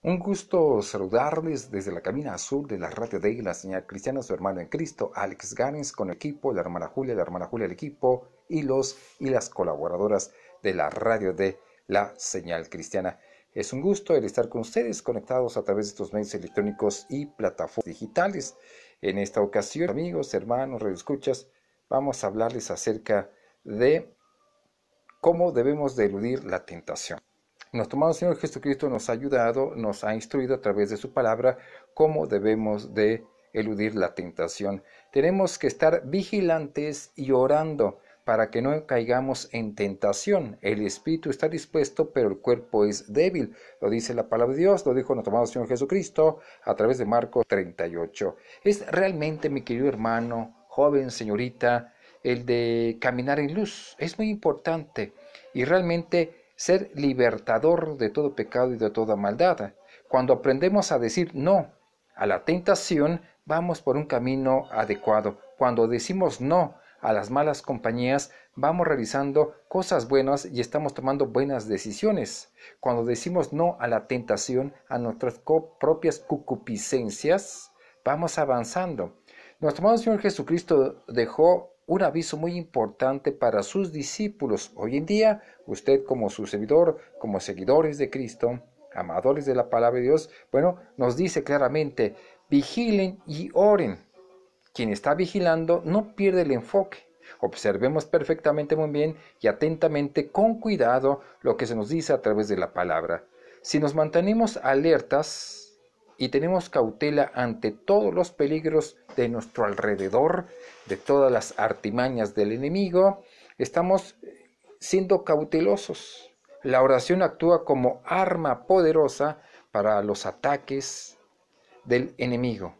Un gusto saludarles desde la cabina azul de la radio de la señal cristiana, su hermano en Cristo, Alex Ganes, con el equipo, la hermana Julia, la hermana Julia, el equipo y los y las colaboradoras de la radio de la señal cristiana. Es un gusto el estar con ustedes conectados a través de estos medios electrónicos y plataformas digitales. En esta ocasión, amigos, hermanos, redescuchas, vamos a hablarles acerca de cómo debemos de eludir la tentación. Nuestro amado Señor Jesucristo nos ha ayudado, nos ha instruido a través de su palabra cómo debemos de eludir la tentación. Tenemos que estar vigilantes y orando para que no caigamos en tentación. El espíritu está dispuesto, pero el cuerpo es débil. Lo dice la palabra de Dios, lo dijo nuestro amado Señor Jesucristo a través de Marcos 38. Es realmente, mi querido hermano, joven, señorita, el de caminar en luz. Es muy importante y realmente ser libertador de todo pecado y de toda maldad. Cuando aprendemos a decir no a la tentación, vamos por un camino adecuado. Cuando decimos no a las malas compañías, vamos realizando cosas buenas y estamos tomando buenas decisiones. Cuando decimos no a la tentación, a nuestras propias cucupiscencias, vamos avanzando. Nuestro amado Señor Jesucristo dejó un aviso muy importante para sus discípulos. Hoy en día, usted como su servidor, como seguidores de Cristo, amadores de la palabra de Dios, bueno, nos dice claramente, vigilen y oren. Quien está vigilando no pierde el enfoque. Observemos perfectamente muy bien y atentamente, con cuidado, lo que se nos dice a través de la palabra. Si nos mantenemos alertas, y tenemos cautela ante todos los peligros de nuestro alrededor, de todas las artimañas del enemigo, estamos siendo cautelosos. La oración actúa como arma poderosa para los ataques del enemigo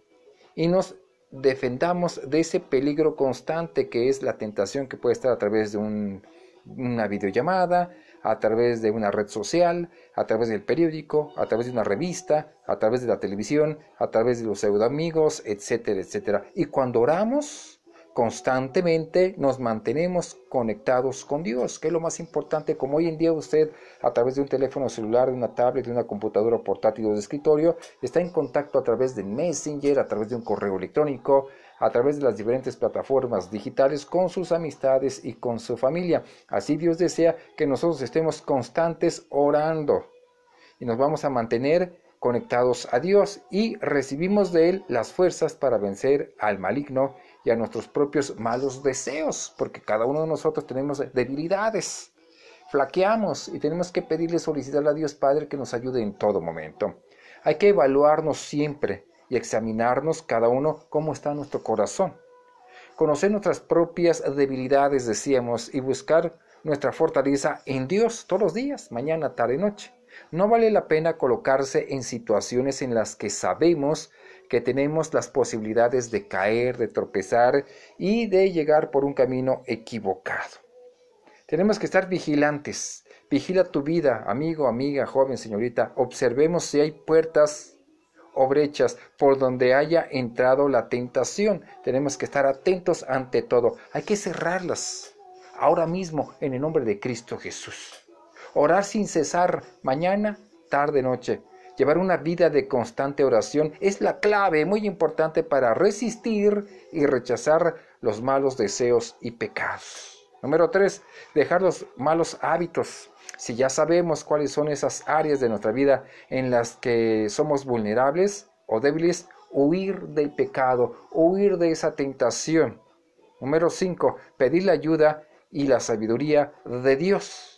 y nos defendamos de ese peligro constante que es la tentación que puede estar a través de una videollamada, a través de una red social, a través del periódico, a través de una revista, a través de la televisión, a través de los pseudoamigos, etcétera, etcétera. Y cuando oramos, constantemente nos mantenemos conectados con Dios, que es lo más importante, como hoy en día usted a través de un teléfono celular, de una tablet, de una computadora portátil o de escritorio, está en contacto a través de Messenger, a través de un correo electrónico, a través de las diferentes plataformas digitales con sus amistades y con su familia. Así Dios desea que nosotros estemos constantes orando y nos vamos a mantener conectados a Dios y recibimos de Él las fuerzas para vencer al maligno y a nuestros propios malos deseos, porque cada uno de nosotros tenemos debilidades, flaqueamos y tenemos que pedirle, solicitarle a Dios Padre que nos ayude en todo momento. Hay que evaluarnos siempre y examinarnos cada uno cómo está nuestro corazón. Conocer nuestras propias debilidades, decíamos, y buscar nuestra fortaleza en Dios todos los días, mañana, tarde, noche. No vale la pena colocarse en situaciones en las que sabemos que tenemos las posibilidades de caer, de tropezar y de llegar por un camino equivocado. Tenemos que estar vigilantes. Vigila tu vida, amigo, amiga, joven, señorita. Observemos si hay puertas o brechas por donde haya entrado la tentación. Tenemos que estar atentos ante todo. Hay que cerrarlas ahora mismo en el nombre de Cristo Jesús. Orar sin cesar mañana, tarde, noche. Llevar una vida de constante oración es la clave muy importante para resistir y rechazar los malos deseos y pecados. Número tres, dejar los malos hábitos. Si ya sabemos cuáles son esas áreas de nuestra vida en las que somos vulnerables o débiles, huir del pecado, huir de esa tentación. Número 5. Pedir la ayuda y la sabiduría de Dios.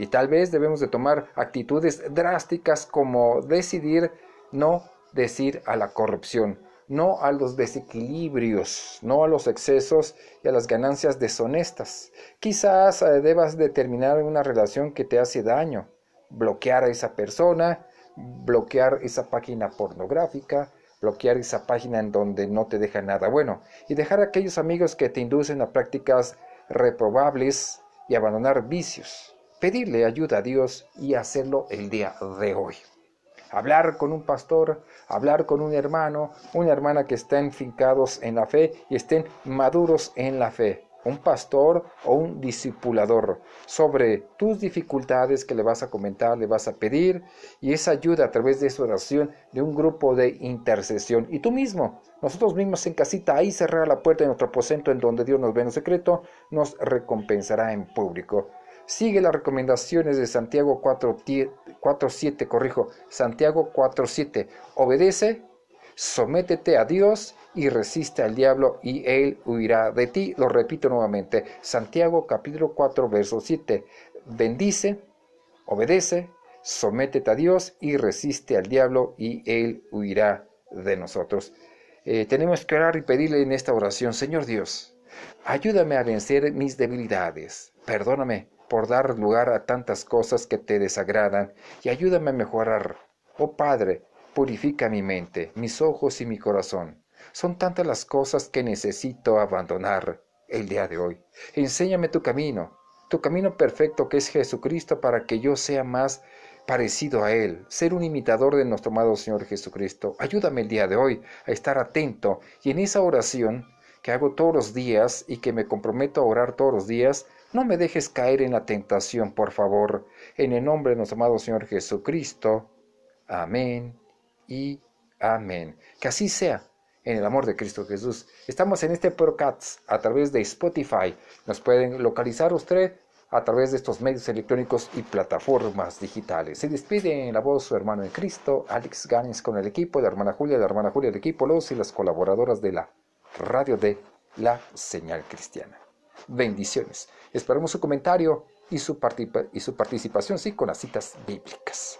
Y tal vez debemos de tomar actitudes drásticas como decidir no decir a la corrupción, no a los desequilibrios, no a los excesos y a las ganancias deshonestas. Quizás eh, debas determinar una relación que te hace daño, bloquear a esa persona, bloquear esa página pornográfica, bloquear esa página en donde no te deja nada bueno y dejar a aquellos amigos que te inducen a prácticas reprobables y abandonar vicios. Pedirle ayuda a Dios y hacerlo el día de hoy hablar con un pastor, hablar con un hermano, una hermana que estén fincados en la fe y estén maduros en la fe. un pastor o un discipulador sobre tus dificultades que le vas a comentar, le vas a pedir y esa ayuda a través de esa oración de un grupo de intercesión. Y tú mismo, nosotros mismos en casita, ahí cerrar la puerta de nuestro aposento en donde Dios nos ve en secreto, nos recompensará en público. Sigue las recomendaciones de Santiago 4.7, corrijo, Santiago 4.7. Obedece, sométete a Dios y resiste al diablo y él huirá de ti. Lo repito nuevamente, Santiago capítulo 4 verso 7. Bendice, obedece, sométete a Dios y resiste al diablo y él huirá de nosotros. Eh, tenemos que orar y pedirle en esta oración, Señor Dios, ayúdame a vencer mis debilidades, perdóname por dar lugar a tantas cosas que te desagradan y ayúdame a mejorar. Oh Padre, purifica mi mente, mis ojos y mi corazón son tantas las cosas que necesito abandonar el día de hoy. Enséñame tu camino, tu camino perfecto que es Jesucristo para que yo sea más parecido a Él, ser un imitador de nuestro amado Señor Jesucristo. Ayúdame el día de hoy a estar atento y en esa oración que hago todos los días y que me comprometo a orar todos los días, no me dejes caer en la tentación, por favor, en el nombre de nuestro amado Señor Jesucristo. Amén y amén. Que así sea en el amor de Cristo Jesús. Estamos en este podcast a través de Spotify. Nos pueden localizar usted a través de estos medios electrónicos y plataformas digitales. Se despide en la voz su hermano en Cristo, Alex Ganes, con el equipo de hermana Julia, de hermana Julia, el equipo, los y las colaboradoras de la radio de la señal cristiana. Bendiciones. Esperamos su comentario y su, participación, sí, con las citas bíblicas.